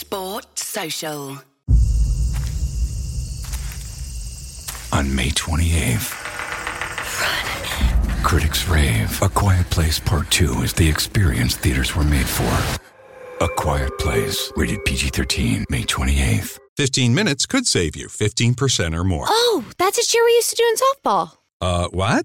Sport Social. On May 28th, critics rave A Quiet Place Part 2 is the experience theaters were made for. A Quiet Place, rated PG 13, May 28th. 15 minutes could save you 15% or more. Oh, that's a cheer we used to do in softball. Uh, what?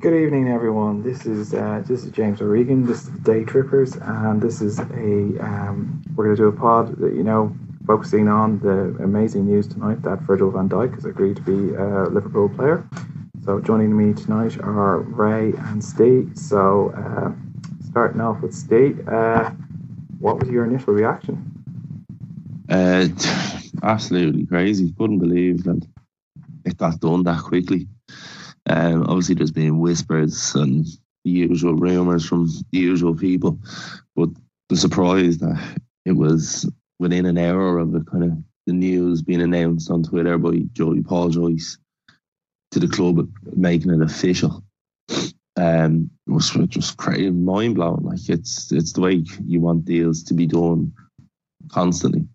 Good evening, everyone. This is uh, this is James O'Regan. This is Day Trippers, and this is a um, we're going to do a pod. That, you know, focusing on the amazing news tonight that Virgil Van Dijk has agreed to be a Liverpool player. So joining me tonight are Ray and Steve. So uh, starting off with Steve, uh, what was your initial reaction? Uh, absolutely crazy. Couldn't believe that it got done that quickly. Um, obviously, there's been whispers and the usual rumours from the usual people, but the surprise that it was within an hour of the kind of the news being announced on Twitter by Joey Paul Joyce to the club making it official. Um, it was just crazy, mind blowing. Like it's it's the way you want deals to be done constantly.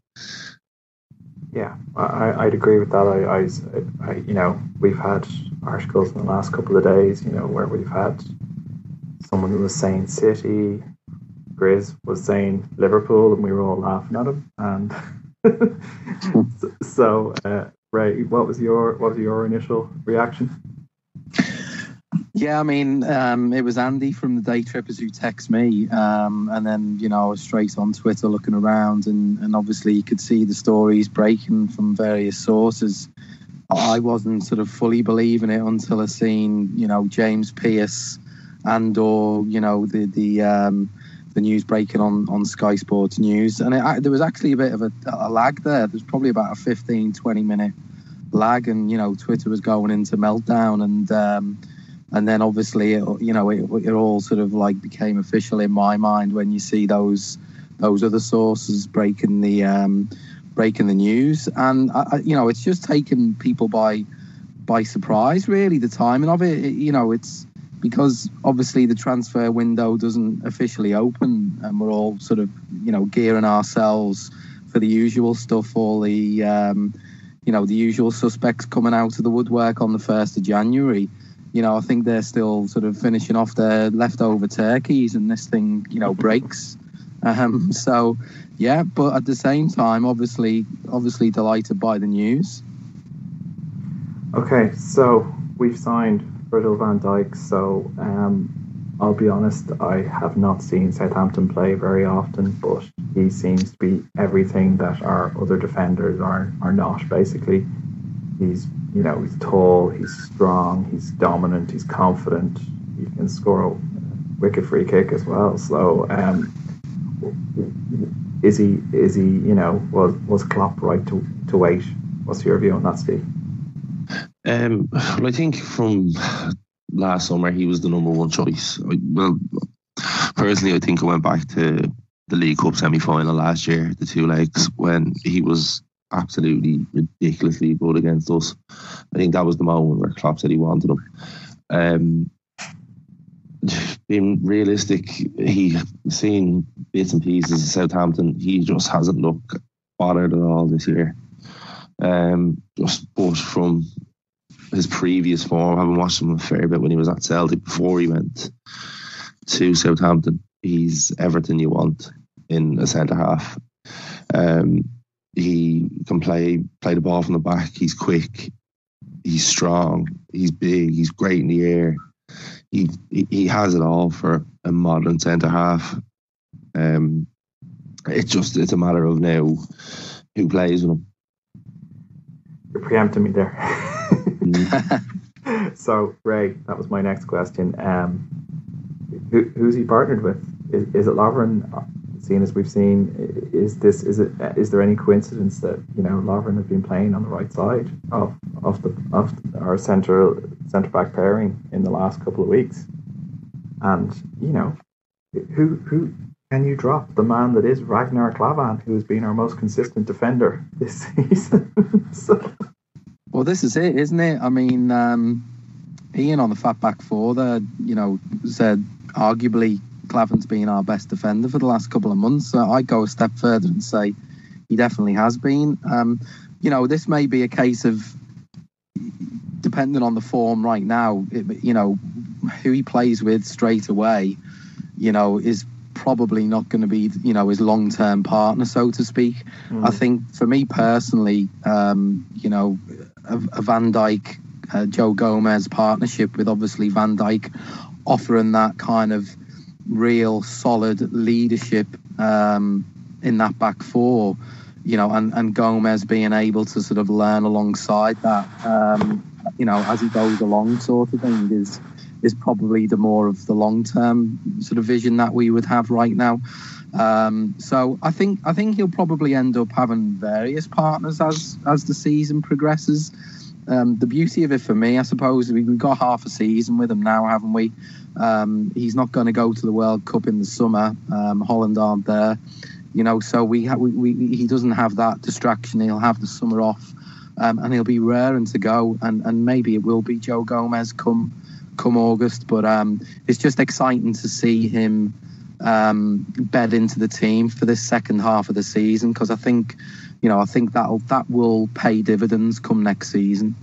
Yeah, I, would agree with that. I, I, I, you know, we've had articles in the last couple of days, you know, where we've had someone who was saying City, Grizz was saying Liverpool, and we were all laughing at him. And so, uh, Ray, what was your what was your initial reaction? Yeah, I mean, um, it was Andy from the Day Trippers who texted me, um, and then you know I was straight on Twitter looking around, and, and obviously you could see the stories breaking from various sources. I wasn't sort of fully believing it until I seen you know James Pearce and or you know the the um, the news breaking on on Sky Sports News, and it, there was actually a bit of a, a lag there. There's probably about a 15, 20 minute lag, and you know Twitter was going into meltdown and um, and then obviously it, you know it, it all sort of like became official in my mind when you see those those other sources breaking the um, breaking the news. And I, you know it's just taken people by by surprise really the timing of it, it you know it's because obviously the transfer window doesn't officially open and we're all sort of you know gearing ourselves for the usual stuff all the um, you know the usual suspects coming out of the woodwork on the 1st of January you know, I think they're still sort of finishing off their leftover turkeys, and this thing, you know, breaks. Um, so, yeah, but at the same time, obviously, obviously delighted by the news. Okay, so we've signed Virgil van Dijk. So, um, I'll be honest, I have not seen Southampton play very often, but he seems to be everything that our other defenders are are not. Basically, he's you know, he's tall, he's strong, he's dominant, he's confident. He can score a wicked free kick as well. So, um, is he? Is he? You know, was was Klopp right to to wait? What's your view on that, Steve? Um, well, I think from last summer he was the number one choice. I, well, personally, I think I went back to the League Cup semi final last year, the two legs when he was absolutely ridiculously good against us. I think that was the moment where Klopp said he wanted him. Um, being realistic, he seen bits and pieces of Southampton. He just hasn't looked bothered at all this year. Um, just but from his previous form, having watched him a fair bit when he was at Celtic before he went to Southampton, he's everything you want in a centre half. Um, he can play play the ball from the back. He's quick. He's strong. He's big. He's great in the air. He he has it all for a modern centre half. Um, it's just it's a matter of now who plays with him. You're preempting me there. mm. so Ray, that was my next question. Um, who, who's he partnered with? Is, is it Lovren? Seeing as we've seen, is this is it is there any coincidence that you know Lovren has been playing on the right side of of the of our central centre back pairing in the last couple of weeks? And you know, who who can you drop the man that is Ragnar Klavan, who has been our most consistent defender this season? so. Well, this is it, isn't it? I mean, um, Ian on the fat back four there, you know, said arguably Klavan's been our best defender for the last couple of months. So I go a step further and say he definitely has been. Um, you know, this may be a case of depending on the form right now. It, you know, who he plays with straight away. You know, is probably not going to be you know his long term partner, so to speak. Mm. I think for me personally, um, you know, a, a Van Dijk. Uh, Joe Gomez partnership with obviously Van Dijk offering that kind of real solid leadership um, in that back four, you know, and, and Gomez being able to sort of learn alongside that, um, you know, as he goes along, sort of thing is is probably the more of the long term sort of vision that we would have right now. Um, so I think I think he'll probably end up having various partners as as the season progresses. Um, the beauty of it for me, I suppose, we've got half a season with him now, haven't we? Um, he's not going to go to the World Cup in the summer. Um, Holland aren't there, you know, so we, ha- we, we, he doesn't have that distraction. He'll have the summer off, um, and he'll be raring to go. And, and maybe it will be Joe Gomez come come August. But um, it's just exciting to see him um, bed into the team for this second half of the season because I think, you know, I think that that will pay dividends come next season.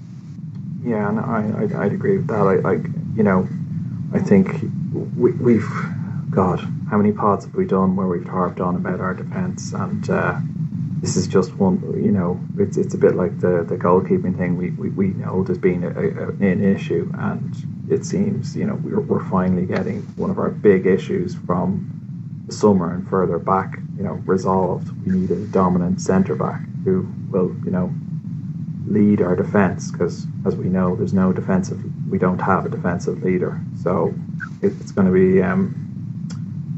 Yeah, and I, I would agree with that. I, like you know, I think we, we've God, how many pods have we done where we've harped on about our defence and. Uh, this is just one, you know, it's it's a bit like the, the goalkeeping thing. We, we, we know there's been a, a, an issue, and it seems, you know, we're, we're finally getting one of our big issues from the summer and further back, you know, resolved. We need a dominant centre back who will, you know, lead our defence because, as we know, there's no defensive, we don't have a defensive leader. So it's going to be, um,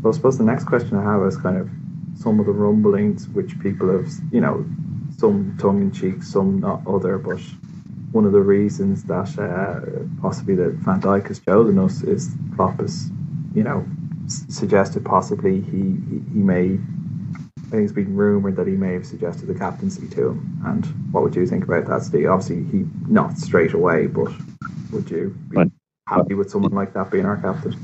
well, I suppose the next question I have is kind of some of the rumblings which people have, you know, some tongue in cheek, some not other, but one of the reasons that uh, possibly that Van Dijk has chosen us is Klopp has, you know, s- suggested possibly he, he, he may. I think it's been rumored that he may have suggested the captaincy to him. And what would you think about that, Steve? Obviously, he not straight away, but would you be right. happy with someone like that being our captain?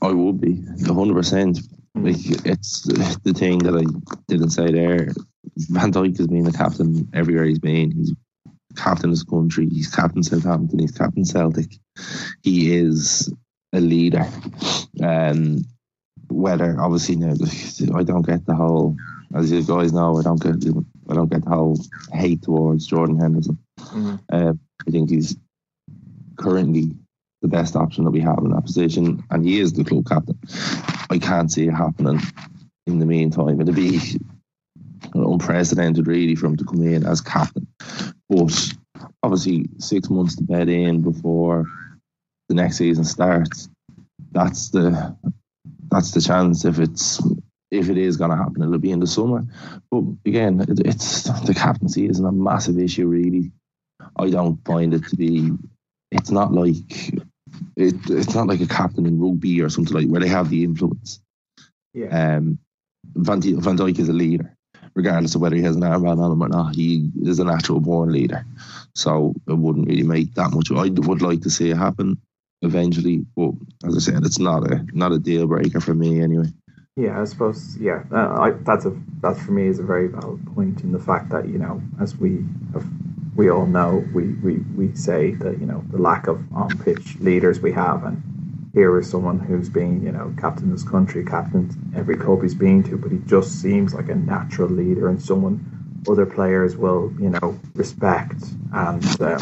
I would be, hundred percent. Hmm. Like it's the thing that I didn't say there. Van Dijk has been the captain everywhere he's been. He's captain his country. He's captain Southampton. He's captain Celtic. He is a leader. Um, whether obviously now I don't get the whole, as you guys know, I don't get I don't get the whole hate towards Jordan Henderson. Mm-hmm. Uh, I think he's currently the best option that we have in that position, and he is the club captain. I can't see it happening in the meantime. It'd be unprecedented, really, for him to come in as captain. But obviously, six months to bed in before the next season starts. That's the that's the chance if it's if it is going to happen, it'll be in the summer. But again, it, it's the captaincy isn't a massive issue, really. I don't find it to be. It's not like it, it's not like a captain in rugby or something like where they have the influence. Yeah. Um, Van, Van Dijk is a leader regardless of whether he has an armband on him or not. He is a natural born leader. So it wouldn't really make that much. I would like to see it happen eventually, but as I said, it's not a not a deal breaker for me anyway. Yeah, I suppose. Yeah, uh, I, that's a that for me is a very valid point in the fact that you know, as we have, we all know, we, we we say that you know the lack of on pitch leaders we have, and here is someone who's been, you know, captain this country, captain every club he's been to, but he just seems like a natural leader and someone other players will, you know, respect and, um,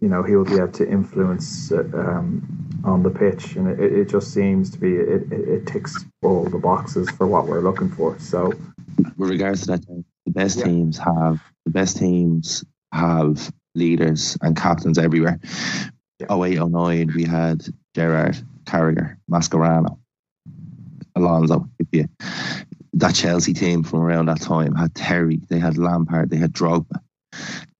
you know, he will be able to influence um, on the pitch. And it, it just seems to be, it, it, it, ticks all the boxes for what we're looking for. So, with regards to that, the best yeah. teams have, the best teams have leaders and captains everywhere. Yeah. 08, 09, we had Gerrard, Carragher, Mascherano, Alonso. That Chelsea team from around that time had Terry, they had Lampard, they had Drogba.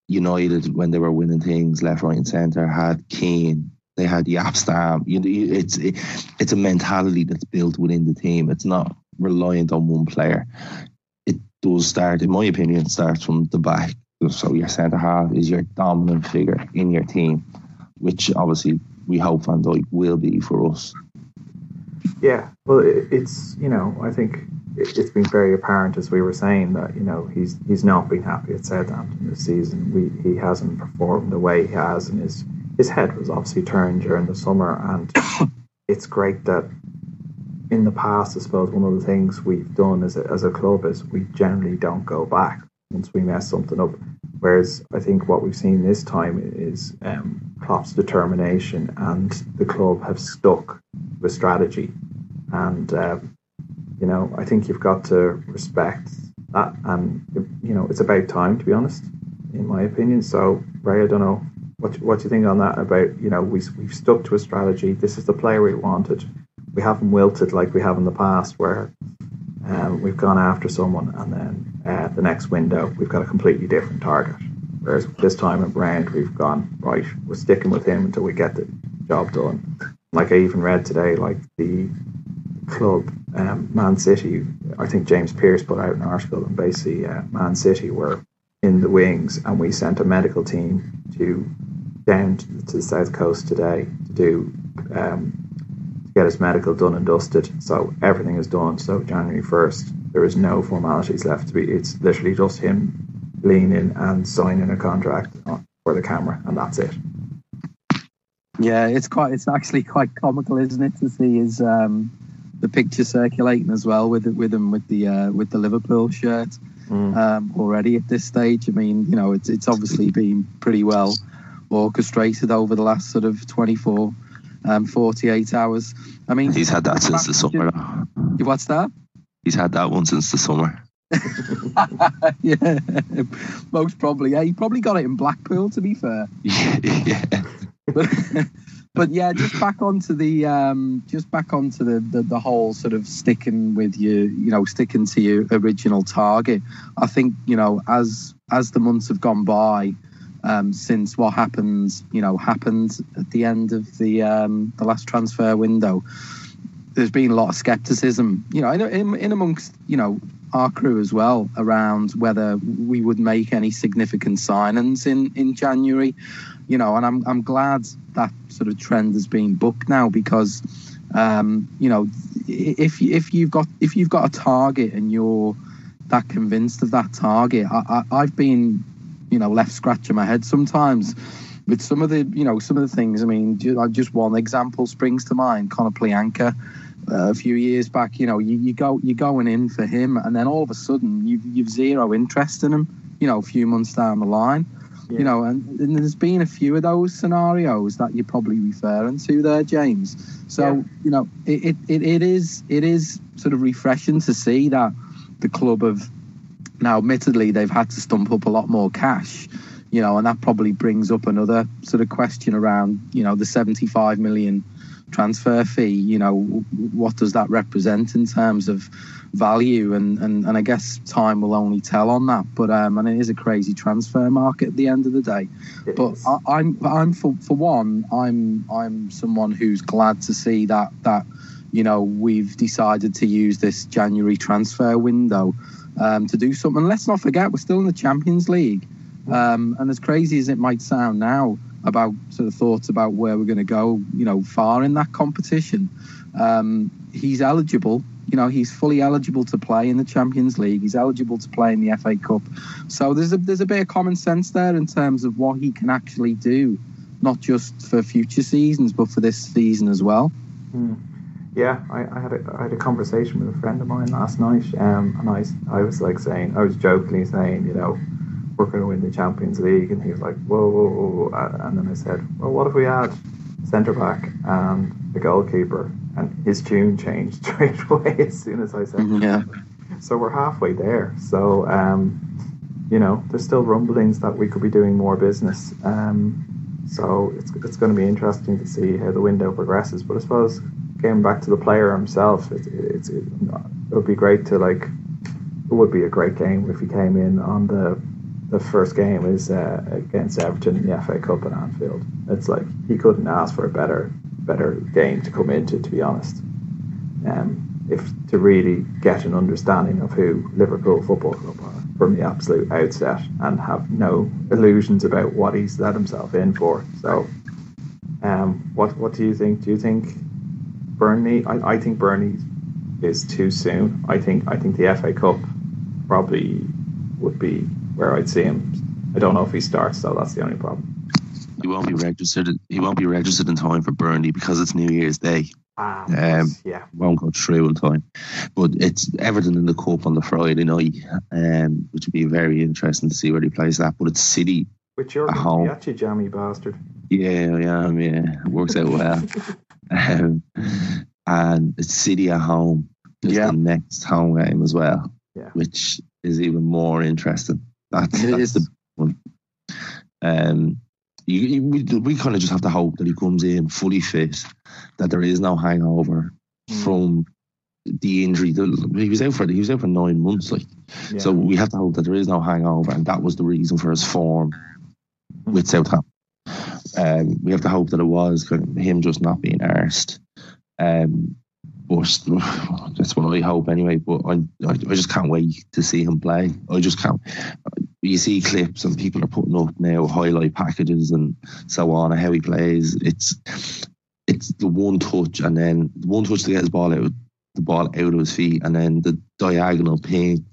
United, when they were winning things left, right, and centre, had Keane, they had Jaap Stam. You know, it's it, it's a mentality that's built within the team. It's not reliant on one player. It does start, in my opinion, starts from the back. So your centre half is your dominant figure in your team, which obviously we hope Van Dijk will be for us. Yeah, well, it's you know I think it's been very apparent as we were saying that you know he's he's not been happy at Southampton this season. We he hasn't performed the way he has, and his his head was obviously turned during the summer. And it's great that in the past, I suppose one of the things we've done as a, as a club is we generally don't go back once we mess something up. Whereas I think what we've seen this time is um, Klopp's determination, and the club have stuck with strategy. And um, you know, I think you've got to respect that, and you know, it's about time to be honest, in my opinion. So Ray, I don't know what what do you think on that about you know we we've stuck to a strategy. This is the player we wanted. We haven't wilted like we have in the past, where um, we've gone after someone, and then uh, the next window we've got a completely different target. Whereas this time around we've gone right. We're sticking with him until we get the job done. Like I even read today, like the club, um, Man City. I think James Pearce put out an article, and basically uh, Man City were in the wings, and we sent a medical team to down to the south coast today to do um, get his medical done and dusted. So everything is done. So January first, there is no formalities left to be. It's literally just him leaning and signing a contract for the camera, and that's it. Yeah, it's quite. It's actually quite comical, isn't it, to see his um, the picture circulating as well with with him with the uh, with the Liverpool shirt mm. um, already at this stage. I mean, you know, it's it's obviously been pretty well orchestrated over the last sort of 24 um, 48 hours. I mean, he's had that since the summer. You what's that? He's had that one since the summer. yeah, most probably. Yeah, he probably got it in Blackpool. To be fair. Yeah. yeah. But, but yeah, just back onto the um, just back onto the, the the whole sort of sticking with you, you know, sticking to your original target. I think you know as as the months have gone by, um, since what happens, you know, happened at the end of the um, the last transfer window. There's been a lot of skepticism, you know, in, in, in amongst you know our crew as well around whether we would make any significant signings in in January, you know, and I'm I'm glad that sort of trend has been booked now because. Um, you know, if if you've got if you've got a target and you're that convinced of that target, I, I, I've been you know left scratching my head sometimes with some of the you know some of the things. I mean, just one example springs to mind. Konoplyanka. Uh, a few years back, you know, you, you go you're going in for him, and then all of a sudden you've you've zero interest in him. You know, a few months down the line, yeah. you know, and, and, there's been a few of those scenarios that you're probably referring to there, James. So yeah. you know, it, it, it is it is sort of refreshing to see that the club have now, admittedly, they've had to stump up a lot more cash, you know, and that probably brings up another sort of question around, you know, the 75 million transfer fee. You know, what does that represent in terms of value? And and, and I guess time will only tell on that. But um, and it is a crazy transfer market at the end of the day. It but I, I'm I'm for for one, I'm I'm someone who's glad to see that that you know we've decided to use this January transfer window um, to do something. let's not forget, we're still in the Champions League. Um, and as crazy as it might sound now about sort of thoughts about where we're going to go, you know, far in that competition, um, he's eligible. You know, he's fully eligible to play in the Champions League. He's eligible to play in the FA Cup. So there's a there's a bit of common sense there in terms of what he can actually do, not just for future seasons, but for this season as well. Hmm. Yeah, I, I, had a I had a conversation with a friend of mine last night, um, and I I was like saying I was jokingly saying, you know, we're going to win the Champions League, and he was like, whoa, whoa, whoa, and then I said, well, what if we add centre back and the goalkeeper, and his tune changed straight away as soon as I said, yeah. So we're halfway there. So um, you know, there's still rumblings that we could be doing more business. Um, so it's it's going to be interesting to see how the window progresses. But I suppose getting back to the player himself, it, it's it, it would be great to like. It would be a great game if he came in on the the first game is uh, against Everton in the FA Cup at Anfield. It's like he couldn't ask for a better better game to come into, to be honest. Um, if to really get an understanding of who Liverpool Football Club are from the absolute outset and have no illusions about what he's let himself in for. So, um, what what do you think? Do you think Burnley? I, I think Burnley is too soon. I think I think the FA Cup probably would be where I'd see him. I don't know if he starts though. That's the only problem. He won't be registered. He won't be registered in time for Burnley because it's New Year's Day. Ah, Um, yeah. won't go through in time. But it's Everton in the cup on the Friday night, um, which would be very interesting to see where he plays that. But it's City With your at home. get you jammy bastard. Yeah, am. Yeah, it works out well. um, and it's City at home. Is Yeah. the next home game as well, Yeah. which is even more interesting. That's, It that's is. the one. Um, you, you, we, we kind of just have to hope that he comes in fully fit, that there is no hangover Mm. from the injury. He was out for he was out for nine months, like Yeah. so. We have to hope that there is no hangover, and that was the reason for his form with Southampton. Um, we have to hope that it was him just not being arsed. Um, but that's what I hope anyway. But I, I, I just can't wait to see him play. I just can't. You see clips and people are putting up now highlight packages and so on of how he plays. It's it's the one touch and then the one touch to get his ball out, the ball out of his feet, and then the diagonal ping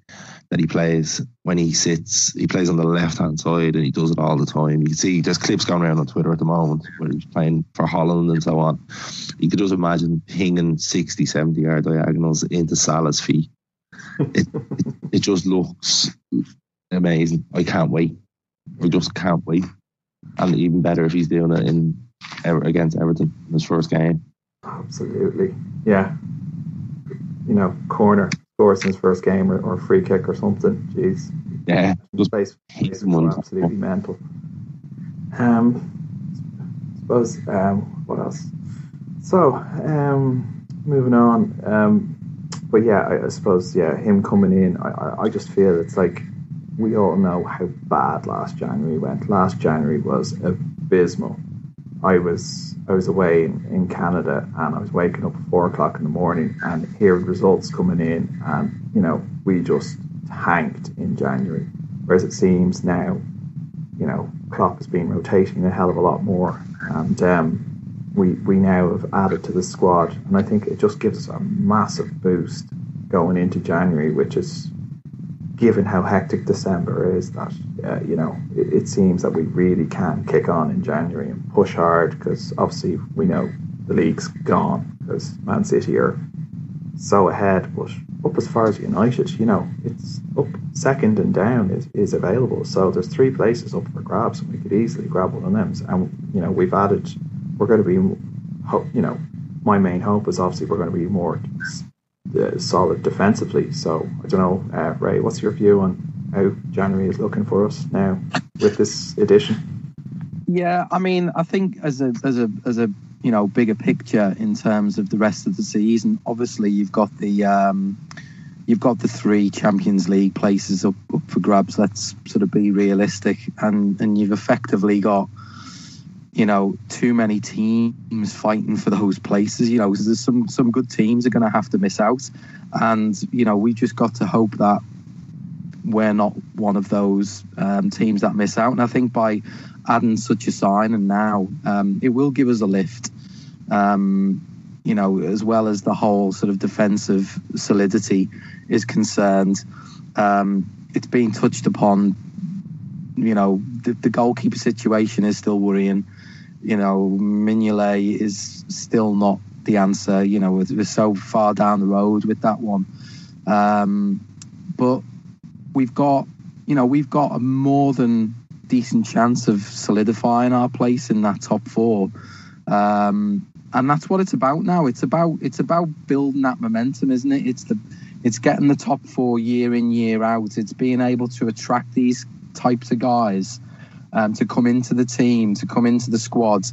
that he plays when he sits. He plays on the left hand side and he does it all the time. You can see there's clips going around on Twitter at the moment where he's playing for Holland and so on. You could just imagine pinging 60, 70 yard diagonals into Salah's feet. It, it, it just looks amazing. I can't wait. I just can't wait. And even better if he's doing it in against Everton in his first game. Absolutely. Yeah. You know, corner scores in his first game or, or free kick or something. Jeez. Yeah, just Place, hit place someone. absolutely mental. Um, suppose, um, what else? So, um, moving on. Um, but yeah, I, I suppose, yeah, him coming in, I, I, I just feel it's like we all know how bad last January went. Last January was abysmal. I was I was away in, in Canada and I was waking up at four o'clock in the morning and hearing results coming in and you know we just tanked in January. Whereas it seems now, you know, Klopp has been rotating a hell of a lot more and um, we we now have added to the squad and I think it just gives us a massive boost going into January, which is given how hectic December is, that uh, you know it, it seems that we really can kick on in January and push hard because obviously we know the league's gone because Man City are so ahead, but up as far as United, you know, it's up second and down is, is available. So there's three places up for grabs, and we could easily grab one of them. And you know, we've added, we're going to be, you know, my main hope is obviously we're going to be more solid defensively. So I don't know, uh, Ray, what's your view on how January is looking for us now with this edition? Yeah, I mean, I think as a as a as a you know bigger picture in terms of the rest of the season, obviously you've got the um, you've got the three Champions League places up, up for grabs. Let's sort of be realistic, and and you've effectively got you know too many teams fighting for those places. You know, there's some some good teams are going to have to miss out, and you know we just got to hope that we're not one of those um, teams that miss out. And I think by adding such a sign and now um, it will give us a lift. Um, you know, as well as the whole sort of defensive solidity is concerned. Um, it's been touched upon. You know, the, the goalkeeper situation is still worrying. You know, Mignolet is still not the answer. You know, we're, we're so far down the road with that one. Um, but we've got, you know, we've got a more than decent chance of solidifying our place in that top four. Um, and that's what it's about now. It's about it's about building that momentum, isn't it? It's the it's getting the top four year in year out. It's being able to attract these types of guys um, to come into the team, to come into the squad,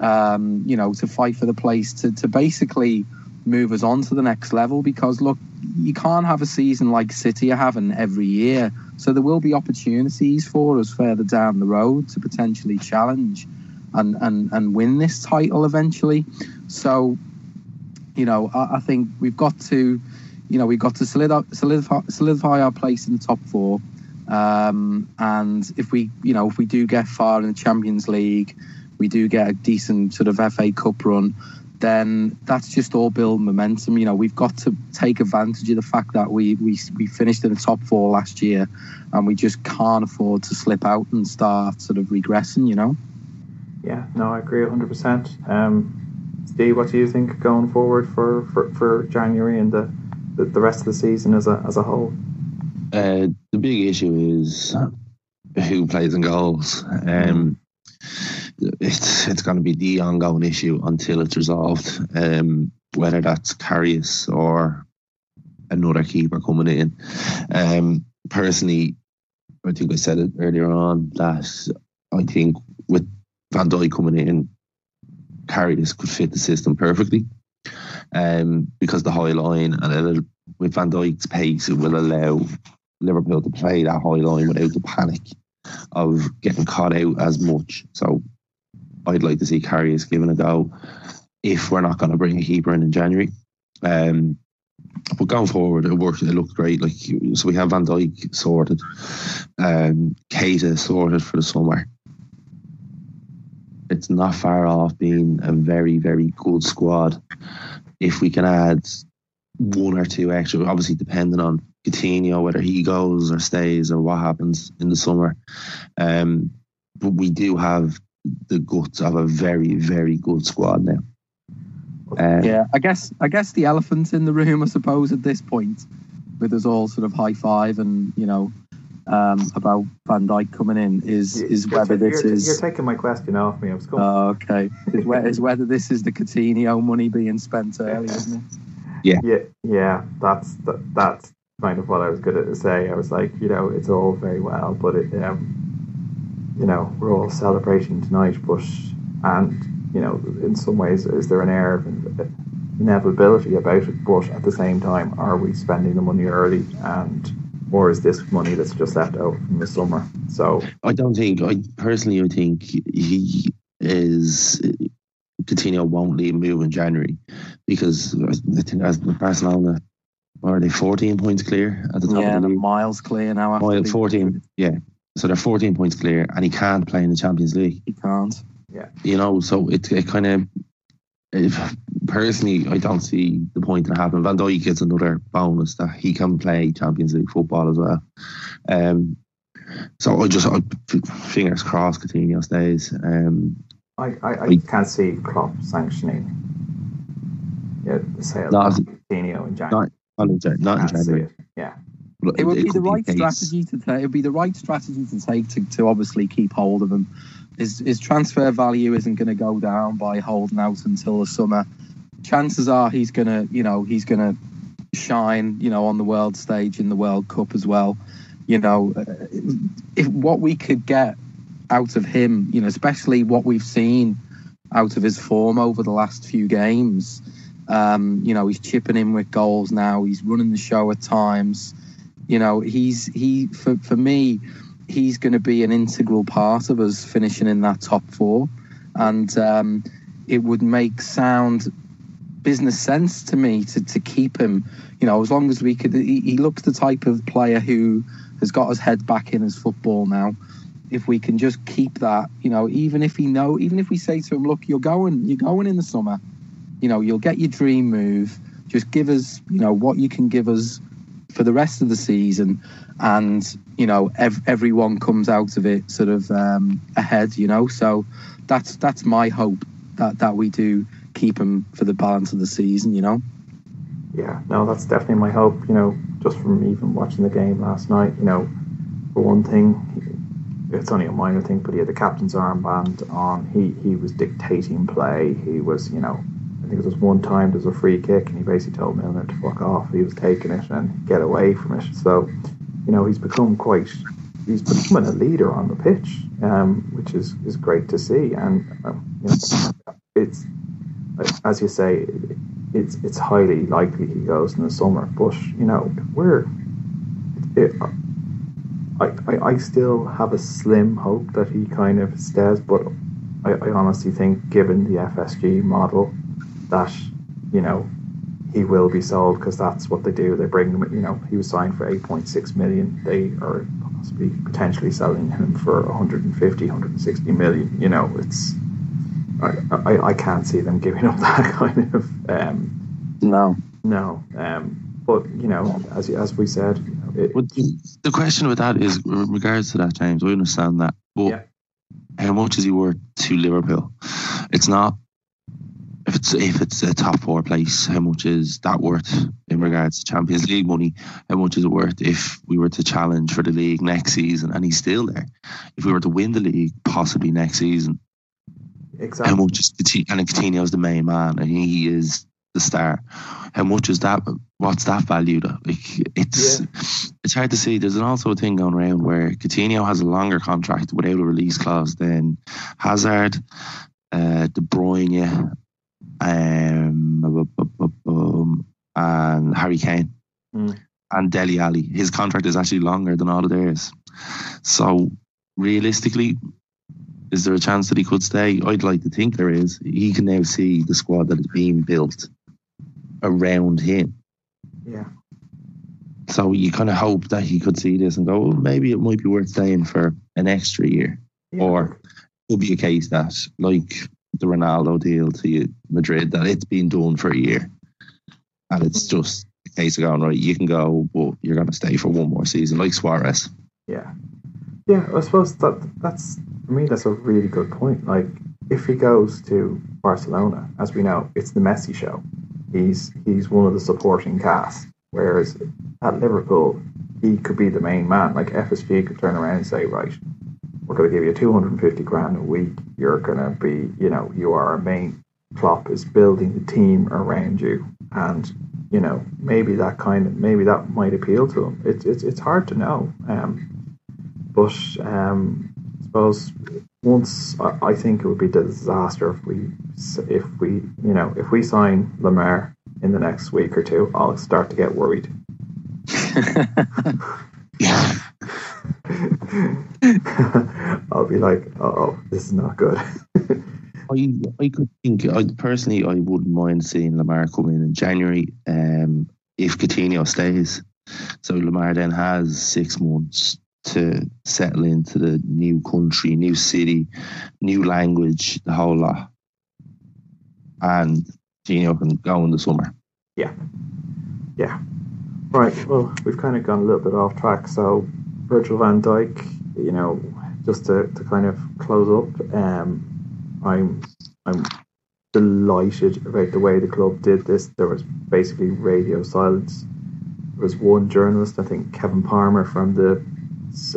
um, you know, to fight for the place, to to basically move us on to the next level. Because look, you can't have a season like City are having every year. So there will be opportunities for us further down the road to potentially challenge and and and win this title eventually. So, you know, I, I think we've got to, you know, we've got to solidify solidify, solidify our place in the top four. Um, and if we, you know, if we do get far in the Champions League, we do get a decent sort of FA Cup run, then that's just all build momentum. You know, we've got to take advantage of the fact that we we we finished in the top four last year, and we just can't afford to slip out and start sort of regressing. You know. Yeah, no, I agree 100%. Um, Steve, what do you think going forward for, for, for January and the, the, the rest of the season as a, as a whole? Uh, the big issue is who plays in goals. Um, it's it's going to be the ongoing issue until it's resolved. Um, whether that's Karius or another keeper coming in. Um, personally, I think I said it earlier on that I think with Van Dijk coming in, Karius could fit the system perfectly. Um, because the high line and with Van Dijk's pace, it will allow Liverpool to play that high line without the panic of getting caught out as much. So I'd like to see Karius given a go if we're not going to bring a keeper in in January. Um, but going forward, it worked. It looked great. Like so, we have Van Dijk sorted, um, Keita sorted for the summer. It's not far off being a very, very good squad. If we can add one or two extra, obviously depending on Coutinho, whether he goes or stays or what happens in the summer. Um, but we do have the guts of a very, very good squad now. Um, yeah, I guess I guess the elephant in the room, I suppose, at this point, with us all sort of high five and you know um, about Van Dijk coming in is is you're whether this you're, is You're taking my question off me. I was going. Oh, okay. Is, whe- is whether this is the Coutinho money being spent early, isn't it? Yeah. Yeah, yeah. That's that, that's kind of what I was going to say. I was like, you know, it's all very well, but it, um, you know, we're all celebrating tonight, but and you know, in some ways, is there an air of inevitability about it? But at the same time, are we spending the money early and? Or is this money that's just left over from the summer? So I don't think. I personally, I think he is. Coutinho won't leave move in January because I think as Barcelona are they 14 points clear at the top Yeah, of the the league? miles clear now. After Mile the- 14, yeah. So they're 14 points clear, and he can't play in the Champions League. He can't. Yeah. You know, so it, it kind of. Personally, I don't see the point in happening. Van Dijk gets another bonus that he can play Champions League football as well. Um, so I just, I, fingers crossed, Coutinho stays. Um, I, I, I I- can't see Klopp sanctioning yeah, the sale Not- of Coutinho in January. not, not in, not in January. it. Yeah. It would be the right case- strategy to take. It would be the right strategy to take to, to obviously keep hold of him. His, his transfer value isn't going to go down by holding out until the summer. Chances are he's going to, you know, he's going to shine, you know, on the world stage in the World Cup as well. You know, uh, if what we could get out of him, you know, especially what we've seen out of his form over the last few games. Um, you know, he's chipping in with goals now. He's running the show at times. You know, he's he for for me, he's going to be an integral part of us finishing in that top four, and um, it would make sound business sense to me to to keep him. You know, as long as we could, he, he looks the type of player who has got his head back in his football now. If we can just keep that, you know, even if he know, even if we say to him, look, you're going, you're going in the summer, you know, you'll get your dream move. Just give us, you know, what you can give us for the rest of the season, and you know, ev- everyone comes out of it sort of um, ahead. You know, so that's that's my hope that that we do keep him for the balance of the season. You know. Yeah, no, that's definitely my hope. You know, just from even watching the game last night. You know, for one thing, it's only a minor thing, but he had the captain's armband on. He he was dictating play. He was, you know, I think it was one time there's a free kick, and he basically told Milner to fuck off. He was taking it and get away from it. So, you know, he's become quite. He's becoming a leader on the pitch, um, which is, is great to see. And um, you know, it's as you say, it's it's highly likely he goes in the summer. But you know, we're it, I, I, I still have a slim hope that he kind of stays, but I, I honestly think, given the FSG model, that you know he will be sold because that's what they do. They bring him. You know, he was signed for eight point six million. They are possibly potentially selling him for 150, 160 million. You know, it's I, I, I can't see them giving up that kind of. Um, no. No. Um, but you know, as as we said, it, the, the, question with that is, in regards to that, James, We understand that, but yeah. how much is he worth to Liverpool? It's not. If it's if it's a top four place, how much is that worth in regards to Champions League money? How much is it worth if we were to challenge for the league next season and he's still there? If we were to win the league possibly next season, Exactly. How much is and Coutinho is the main man, and he is the star. How much is that? What's that valued at? Like it's yeah. it's hard to see. There's an also a thing going around where Coutinho has a longer contract without a release clause than Hazard, uh, De Bruyne, um, and Harry Kane, mm. and Dele Alli. His contract is actually longer than all of theirs. So realistically, is there a chance that he could stay? I'd like to think there is. He can now see the squad that is being built around him. Yeah. So you kind of hope that he could see this and go, well, maybe it might be worth staying for an extra year. Yeah. Or it could be a case that, like the Ronaldo deal to Madrid, that it's been done for a year. And it's mm. just a case of going, right, you can go, but you're going to stay for one more season, like Suarez. Yeah. Yeah, I suppose that that's for me, that's a really good point. Like, if he goes to Barcelona, as we know, it's the Messi show. He's he's one of the supporting cast. Whereas at Liverpool, he could be the main man. Like FSG could turn around and say, right, we're going to give you 250 grand a week. You're going to be, you know, you are our main. Klopp is building the team around you, and you know maybe that kind of maybe that might appeal to him. It's it's it's hard to know. Um, but um, suppose once I, I think it would be a disaster if we if we you know if we sign Lemar in the next week or two, I'll start to get worried. I'll be like, oh, this is not good. I I could think I personally I wouldn't mind seeing Lemar come in in January um, if Coutinho stays. So Lemar then has six months to settle into the new country, new city, new language, the whole lot. And Gino can go in the summer. Yeah. Yeah. Right. Well, we've kind of gone a little bit off track. So, Virgil van Dijk, you know, just to, to kind of close up, um, I'm I'm delighted about the way the club did this. There was basically radio silence. There was one journalist, I think Kevin Palmer from the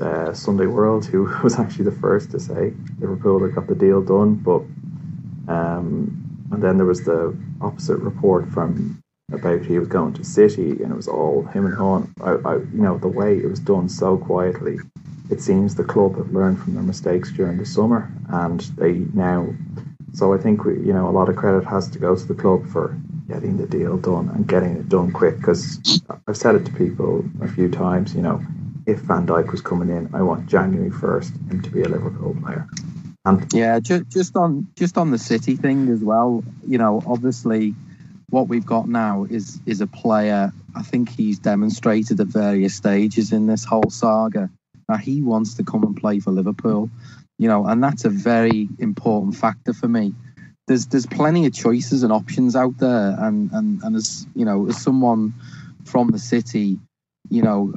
uh, Sunday World, who was actually the first to say Liverpool had got the deal done. But um, and then there was the opposite report from about he was going to City, and it was all him and Hon. I, I, you know, the way it was done so quietly. It seems the club have learned from their mistakes during the summer, and they now. So I think we, you know, a lot of credit has to go to the club for getting the deal done and getting it done quick. Because I've said it to people a few times. You know, if Van Dijk was coming in, I want January first him to be a Liverpool player. And yeah, just on just on the City thing as well. You know, obviously, what we've got now is is a player. I think he's demonstrated at various stages in this whole saga that he wants to come and play for Liverpool. You know, and that's a very important factor for me. There's there's plenty of choices and options out there, and and and as you know, as someone from the city you know,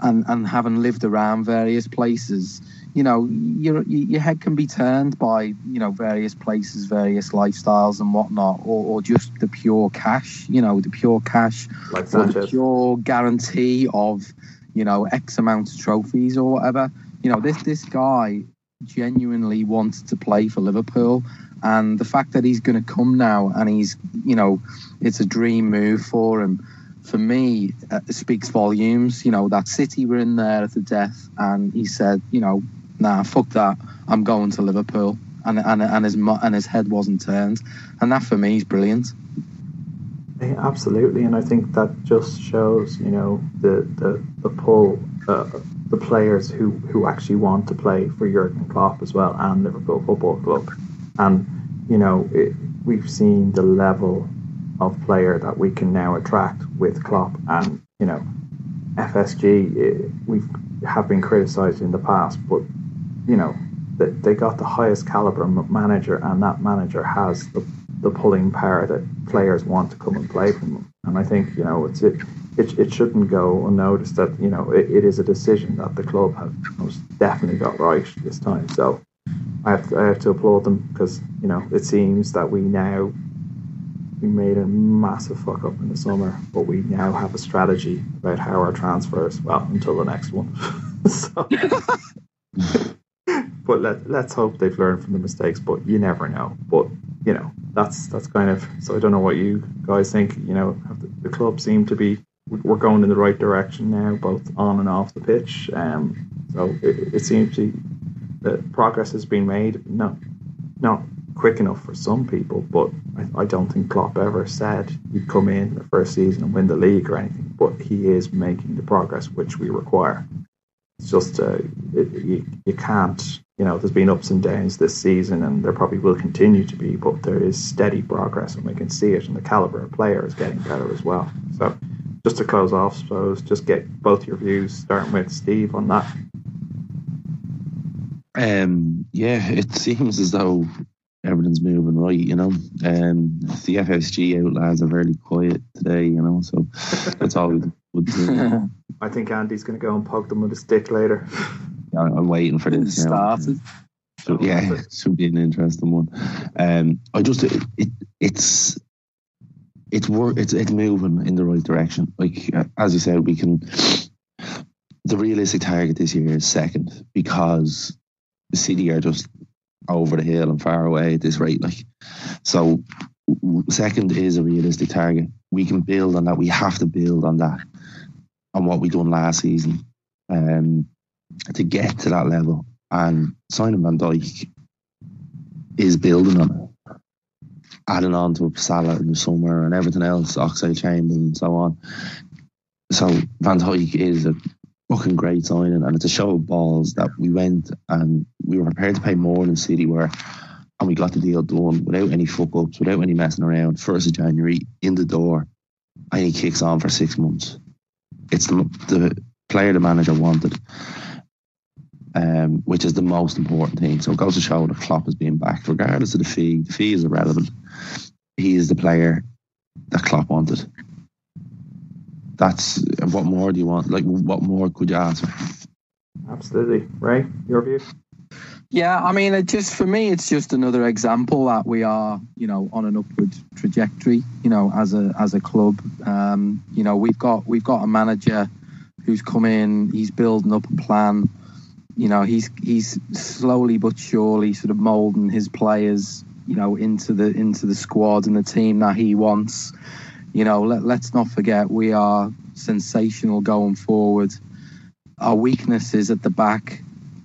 and and having lived around various places, you know, your your head can be turned by you know various places, various lifestyles and whatnot, or, or just the pure cash. You know, the pure cash, like the pure guarantee of you know X amount of trophies or whatever. You know, this this guy genuinely wants to play for Liverpool, and the fact that he's going to come now and he's you know, it's a dream move for him for me uh, speaks volumes. You know that City were in there at the death, and he said, you know, nah, fuck that. I'm going to Liverpool, and and and his and his head wasn't turned, and that for me is brilliant. Yeah, absolutely, and I think that just shows, you know, the the the pull, uh, the players who who actually want to play for Jurgen Klopp as well and Liverpool Football Club, and you know, it, we've seen the level of player that we can now attract with Klopp, and you know, FSG we have been criticised in the past, but you know they got the highest caliber manager, and that manager has the, the pulling power that players want to come and play from them. And I think you know it's it it, it shouldn't go unnoticed that you know it, it is a decision that the club have most definitely got right this time. So I have to, I have to applaud them because you know it seems that we now we made a massive fuck up in the summer, but we now have a strategy about how our transfers. Well, until the next one. so, but let let's hope they've learned from the mistakes. But you never know. But you know that's that's kind of. So I don't know what you guys think. You know, the, the club seem to be we're going in the right direction now, both on and off the pitch. Um, so it, it seems to that progress has been made. No, not quick enough for some people, but I, I, don't think Klopp ever said he'd come in the first season and win the league or anything. But he is making the progress which we require. It's just uh, it, you, you can't, you know, there's been ups and downs this season, and there probably will continue to be, but there is steady progress, and we can see it, and the caliber of player is getting better as well. So, just to close off, suppose, just get both your views, starting with Steve on that. Um, yeah, it seems as though everything's moving right, you know. Um, the FSG outlaws are very quiet today, you know, so that's all we. I think Andy's going to go and poke them with a stick later. I'm waiting for this. Started. So, yeah, it should be an interesting one. Um, I just it, it it's it's work it's it's moving in the right direction. Like as you said, we can. The realistic target this year is second because the City are just over the hill and far away at this rate. Like, so second is a realistic target. We can build on that. We have to build on that, on what we done last season, um, to get to that level. And Simon Van Dijk is building on it, adding on to Salah in the summer and everything else, Oxlade-Chamberlain and so on. So Van Dijk is a fucking great signing, and it's a show of balls that we went and we were prepared to pay more than City were, and we got the deal done without any fuck ups, without any messing around. First of January in the door, and he kicks on for six months. It's the, the player the manager wanted, um, which is the most important thing. So it goes to show that Klopp is being backed, regardless of the fee. The fee is irrelevant. He is the player that Klopp wanted that's what more do you want? Like, what more could you ask for? Absolutely, Ray. Your view? Yeah, I mean, it just for me, it's just another example that we are, you know, on an upward trajectory. You know, as a as a club, um, you know, we've got we've got a manager who's come in. He's building up a plan. You know, he's he's slowly but surely sort of molding his players, you know, into the into the squad and the team that he wants. You know, let, let's not forget we are sensational going forward. Our weakness is at the back.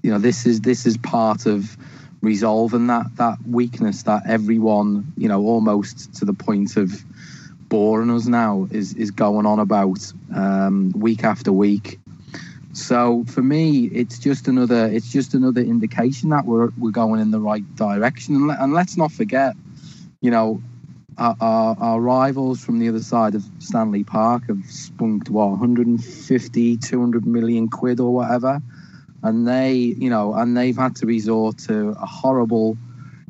You know, this is this is part of resolving that that weakness that everyone, you know, almost to the point of boring us now is is going on about um, week after week. So for me, it's just another it's just another indication that we're we're going in the right direction. And, let, and let's not forget, you know, our, our, our, rivals from the other side of Stanley Park have spunked what 150, 200 million quid or whatever, and they, you know, and they've had to resort to a horrible,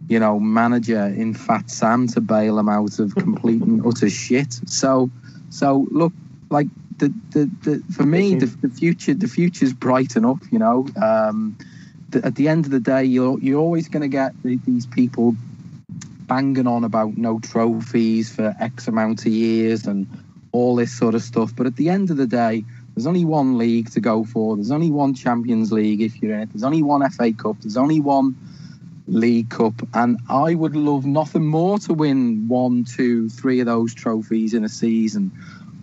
you know, manager in Fat Sam to bail them out of complete and utter shit. So, so look, like the the, the for me, the, the future the future's bright enough. You know, um, th- at the end of the day, you're you're always going to get the, these people banging on about no trophies for X amount of years and all this sort of stuff. But at the end of the day, there's only one league to go for. There's only one Champions League if you're in it. There's only one FA Cup. There's only one League Cup. And I would love nothing more to win one, two, three of those trophies in a season.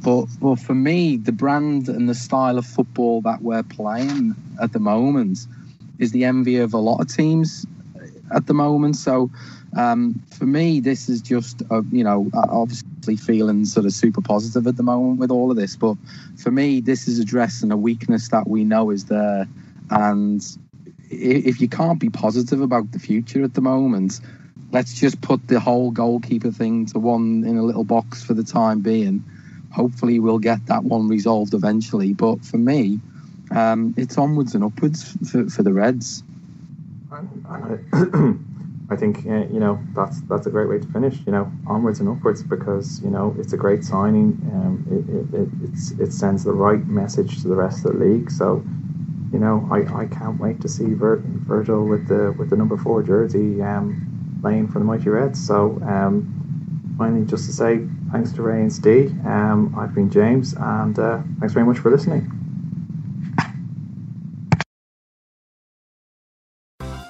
But, but for me, the brand and the style of football that we're playing at the moment is the envy of a lot of teams at the moment. So um, for me, this is just, uh, you know, obviously feeling sort of super positive at the moment with all of this. But for me, this is addressing a weakness that we know is there. And if you can't be positive about the future at the moment, let's just put the whole goalkeeper thing to one in a little box for the time being. Hopefully, we'll get that one resolved eventually. But for me, um, it's onwards and upwards for, for the Reds. I think uh, you know that's that's a great way to finish. You know, onwards and upwards because you know it's a great signing. Um, it, it, it sends the right message to the rest of the league. So, you know, I, I can't wait to see Vir- Virgil with the with the number four jersey um, playing for the mighty Reds. So, um, finally, just to say thanks to Ray and Steve. Um, I've been James, and uh, thanks very much for listening.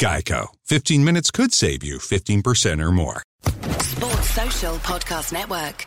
Geico. 15 minutes could save you 15% or more. Sports Social Podcast Network.